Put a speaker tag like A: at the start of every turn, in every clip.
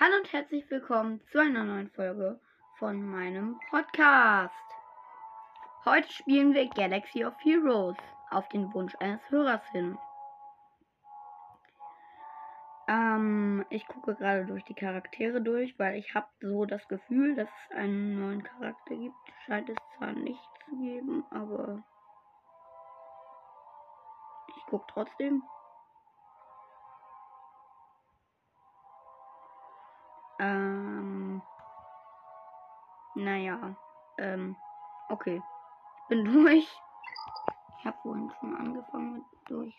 A: Hallo und herzlich willkommen zu einer neuen Folge von meinem Podcast. Heute spielen wir Galaxy of Heroes auf den Wunsch eines Hörers hin. Ähm, ich gucke gerade durch die Charaktere durch, weil ich habe so das Gefühl, dass es einen neuen Charakter gibt. Scheint es zwar nicht zu geben, aber ich gucke trotzdem. Naja, ähm, okay. Ich bin durch. Ich habe vorhin schon angefangen mit durch.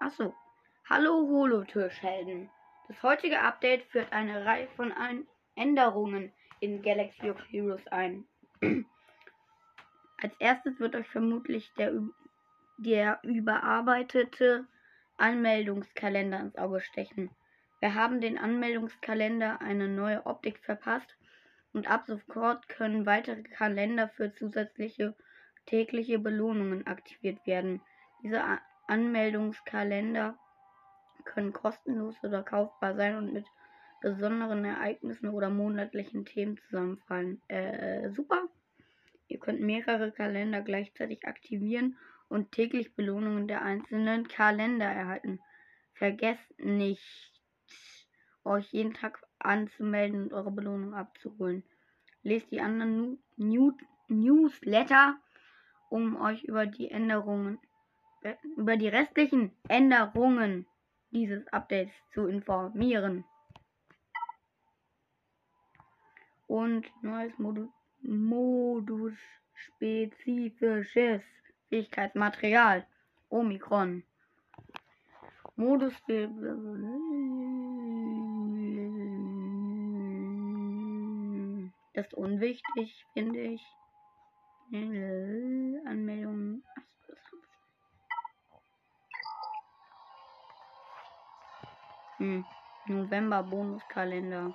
A: Achso. Hallo Holotischhelden. Das heutige Update führt eine Reihe von Änderungen in Galaxy of Heroes ein. Als erstes wird euch vermutlich der, der überarbeitete Anmeldungskalender ins Auge stechen. Wir haben den Anmeldungskalender eine neue Optik verpasst und ab sofort können weitere Kalender für zusätzliche tägliche Belohnungen aktiviert werden. Diese Anmeldungskalender können kostenlos oder kaufbar sein und mit besonderen Ereignissen oder monatlichen Themen zusammenfallen. Äh, super. Ihr könnt mehrere Kalender gleichzeitig aktivieren und täglich Belohnungen der einzelnen Kalender erhalten. Vergesst nicht, euch jeden Tag anzumelden und eure Belohnung abzuholen. Lest die anderen New Newsletter, um euch über die Änderungen, äh, über die restlichen Änderungen dieses Updates zu informieren. Und neues Modus, Modus spezifisches Fähigkeitsmaterial. Omikron. Modus. Das ist unwichtig, finde ich. Anmeldung. Hm. November Bonuskalender.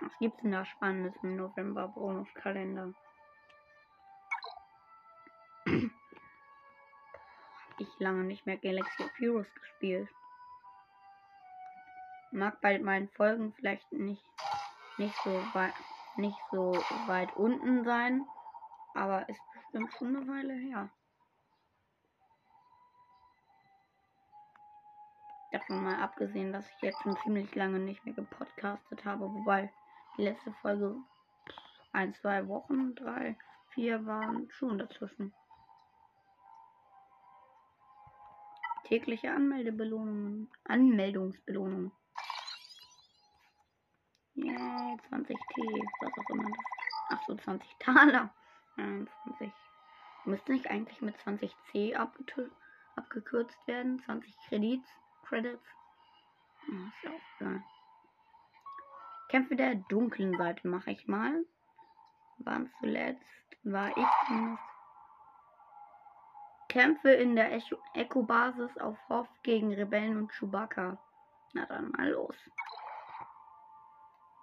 A: Was gibt's denn da Spannendes im November Bonuskalender? ich lange nicht mehr Galaxy of Heroes gespielt. Mag bei meinen Folgen vielleicht nicht, nicht so weit nicht so weit unten sein, aber ist bestimmt schon eine Weile her. Davon mal abgesehen, dass ich jetzt schon ziemlich lange nicht mehr gepodcastet habe, wobei die letzte Folge ein, zwei Wochen, drei, vier waren schon dazwischen. Tägliche Anmeldebelohnungen. Anmeldungsbelohnungen. Yeah, 20 T, was auch immer. Ach so, 20 Taler. 21. Müsste nicht eigentlich mit 20 C abgekürzt werden? 20 Kredits? Credits. Oh, ist auch geil. Kämpfe der dunklen Seite mache ich mal. Waren zuletzt war ich zumindest. Kämpfe in der Echo-Basis auf Hoff gegen Rebellen und Chewbacca. Na dann mal los.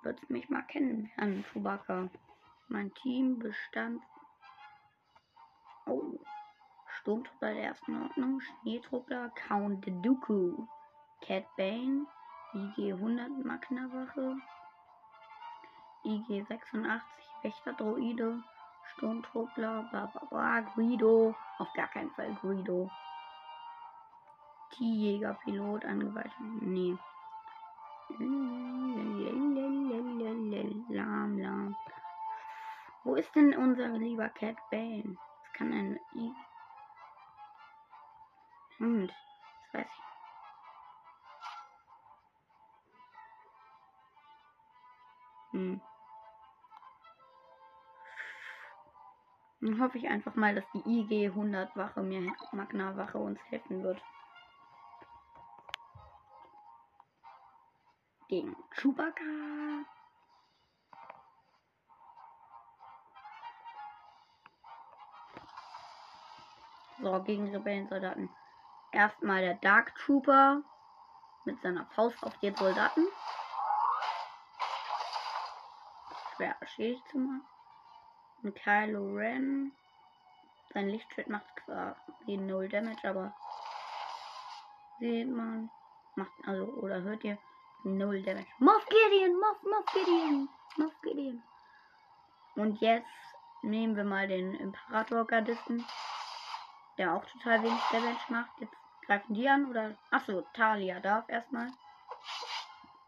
A: Wird mich mal kennenlernen, Chewbacca. Mein Team bestand. Oh. Sturmtruppler der ersten Ordnung, Schneetruppler, Count Dooku, Cat Bane, IG 100 Magnawache, IG 86 Wächterdroide, Sturmtruppler, bla, Guido, auf gar keinen Fall Guido. T-Jäger-Pilot angeweihter, nee. Lam, lam. Wo ist denn unser lieber Cat Bane? Das kann I und, das weiß ich. Hm. Dann hoffe ich einfach mal, dass die IG 100 Wache mir Magna Wache uns helfen wird. Gegen Chewbacca. So, gegen Rebellensoldaten. Erstmal der Dark Trooper mit seiner Faust auf den Soldaten. Schwer beschädigt zu machen. Und Kylo Ren. Sein Lichtschwert macht quasi null Damage, aber sieht man. Macht, also, oder hört ihr? Null Damage. Moff Gideon, Moff, Moff Gideon, Moff Gideon. Und jetzt nehmen wir mal den Imperator-Gardisten, der auch total wenig Damage macht. Jetzt greifen die an, oder? Achso, Talia darf erstmal.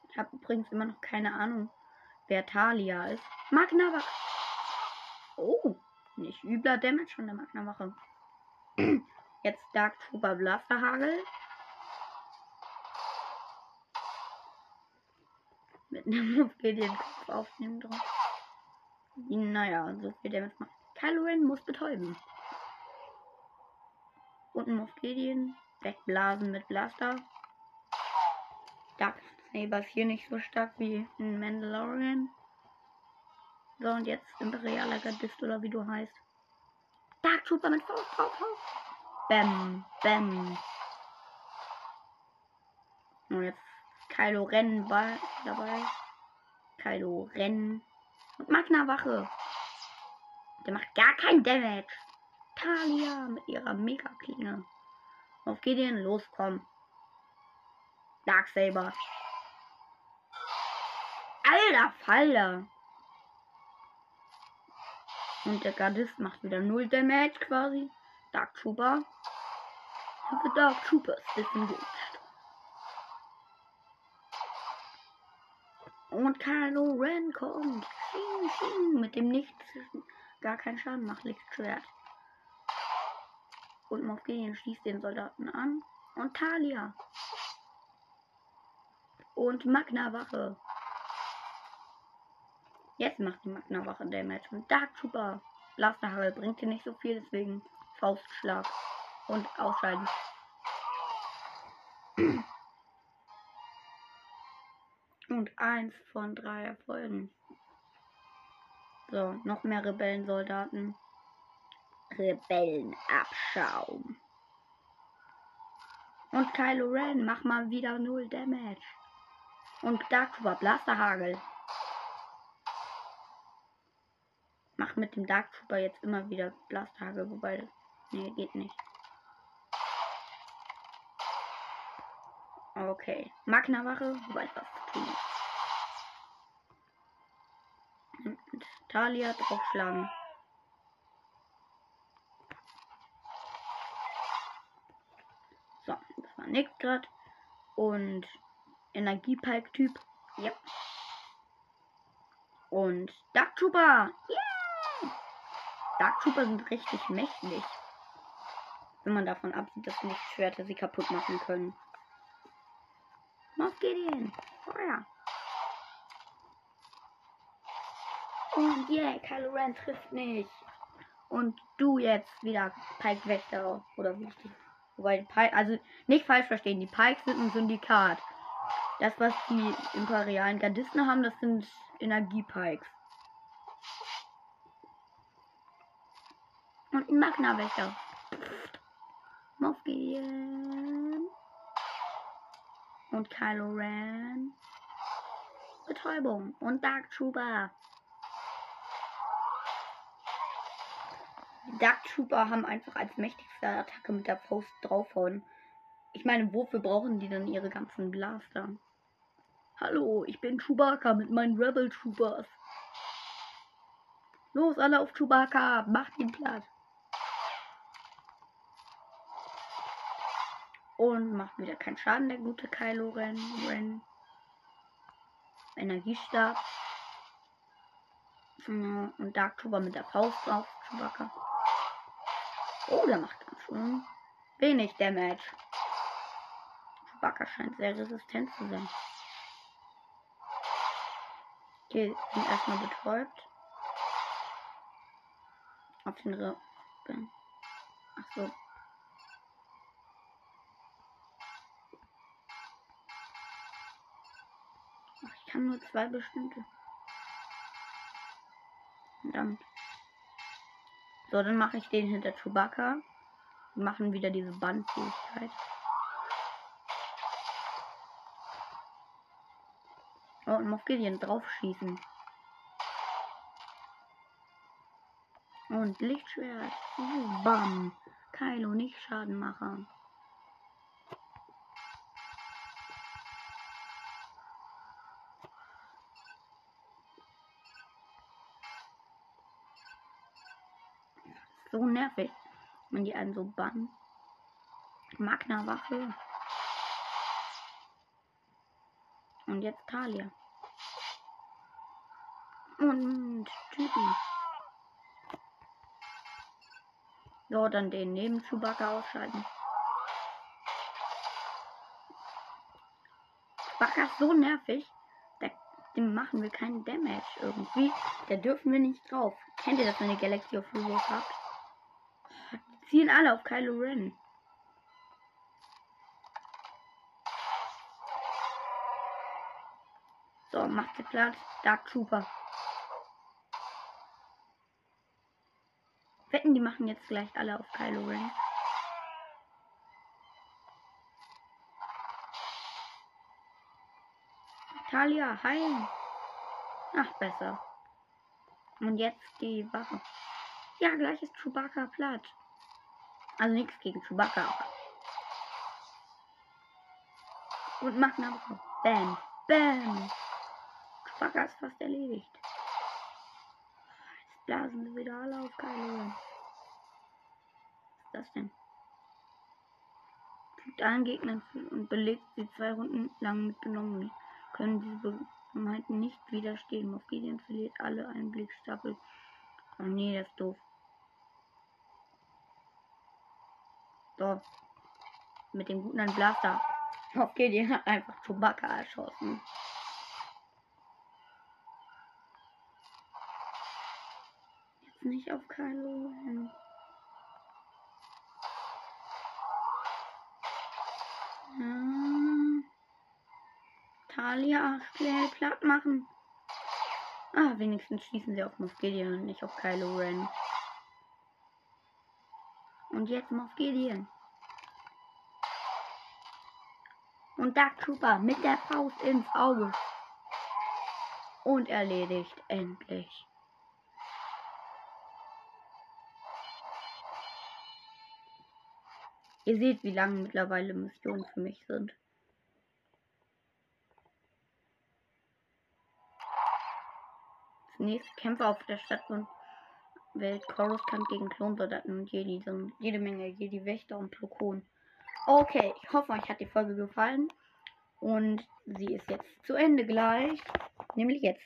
A: Ich habe übrigens immer noch keine Ahnung, wer Talia ist. Magnawache. Oh, nicht übler Damage von der Magnawache. Jetzt Dark Trooper Blasterhagel. Mit einem Move den Kopf aufnehmen drauf. Naja, so viel Damage macht. Kylo Ren muss betäuben. Und ein Moffgedien. Wegblasen mit Blaster. Dark Saber ist hier nicht so stark wie in Mandalorian. So, und jetzt Imperialer Gardist oder wie du heißt. Dark Trooper mit Faust, Faust, Faust. Bäm, bäm. Und jetzt Kylo Ren dabei. Kylo Ren. Und Magna Wache. Der macht gar kein Damage. Talia mit ihrer Mega-Klinge. Auf Gideon, los, komm. Darksaber. Alter Falter. Und der Gardist macht wieder null Damage quasi. Dark Trooper. The Dark Troopers disengaged. Und Kylo Ren kommt. Sching, sching. Mit dem nichts. Gar keinen Schaden macht Lichtschwert. Und Gideon schließt den Soldaten an. Und Talia. Und Magna Wache. Jetzt macht die Magna Wache Damage. Und Dark Trooper. Blasterhagel bringt hier nicht so viel, deswegen Faustschlag. Und ausscheiden. Und eins von drei Erfolgen. So, noch mehr Rebellensoldaten. Rebellenabschaum. Und Kylo Ren, mach mal wieder null Damage. Und Dark Trooper, Blasterhagel. Mach mit dem Dark Trooper jetzt immer wieder Blasterhagel, wobei. Nee, geht nicht. Okay. Magna-Wache, weiß was zu tun. Und Talia draufschlagen. War nix grad. Und Energiepike-Typ. Ja. Und Dark Trooper. Yeah! Dark Trooper sind richtig mächtig. Wenn man davon absieht, dass Lichtschwerter sie kaputt machen können. Moff Gideon. Feuer. Und yeah, Kylo Ren trifft nicht. Und du jetzt wieder Pike Wächter. Oder wie ich Wobei die Pike, also nicht falsch verstehen, die Pikes sind ein Syndikat. Das, was die imperialen Gardisten haben, das sind Energiepikes. Und ein Magna-Wächter. Moff Gideon. Und Kylo Ren. Betäubung. Und Dark Trooper. Dark Trooper haben einfach als mächtigste Attacke mit der Faust draufhauen. Ich meine, wofür brauchen die dann ihre ganzen Blaster? Hallo, ich bin Chewbacca mit meinen Rebel Troopers. Los, alle auf Chewbacca, macht ihn platt. Und macht wieder keinen Schaden, der gute Kylo Ren. Ren. Energiestab. Und Dark Trooper mit der Faust auf Chewbacca. Oh, der macht ganz schön wenig Damage. Chewbacca scheint sehr resistent zu sein. Okay, sind erstmal betäubt. Auf den Rippen. Ach so. Ach, ich kann nur zwei bestimmte. Verdammt. So, dann mache ich den hinter Chewbacca. Wir machen wieder diese Bandfähigkeit. Oh, und Gideon draufschießen. Und Lichtschwert. Oh, bam. Kylo, nicht Schaden machen. So nervig, wenn die einen so bannen. Magna Wache. Und jetzt Talia. Und Typen. So, dann den neben Chewbacca ausschalten. Chewbacca ist so nervig. Da, dem machen wir keinen Damage irgendwie. Da dürfen wir nicht drauf. Kennt ihr das, wenn ihr Galaxy of Heroes habt? Die ziehen alle auf Kylo Ren. So, macht ihr Platz. Dark Trooper. Wetten, die machen jetzt gleich alle auf Kylo Ren. Talia, heilen. Ach, besser. Und jetzt die Wache. Ja, gleich ist Chewbacca platt. Also nichts gegen Chewbacca. Und machen aber Bam. Bam. Chewbacca ist fast erledigt. Jetzt blasen sie wieder alle auf Kylo. Was ist das denn? Fügt allen Gegnern und belegt sie zwei Runden lang mit Benommen. Können diese Begebenheiten nicht widerstehen. Morphidien verliert alle einen Blickstapel. Oh nee, das ist doof. So. Mit dem guten Blaster. Okay, die hat einfach Chewbacca erschossen. Jetzt nicht auf Kylo Ren. Hm. Talia schnell platt machen. Ah, wenigstens schießen sie auf Moff Gideon nicht auf Kylo Ren. Und jetzt Moff Gideon. Und Dark Trooper mit der Faust ins Auge. Und erledigt, endlich. Ihr seht, wie lange mittlerweile Missionen für mich sind. Zunächst Kämpfe auf der Stadt und Welt Coruscant gegen Klonsoldaten und Jedi. So jede Menge Jedi-Wächter und Plokon. Okay, ich hoffe, euch hat die Folge gefallen. Und sie ist jetzt zu Ende gleich. Nämlich jetzt.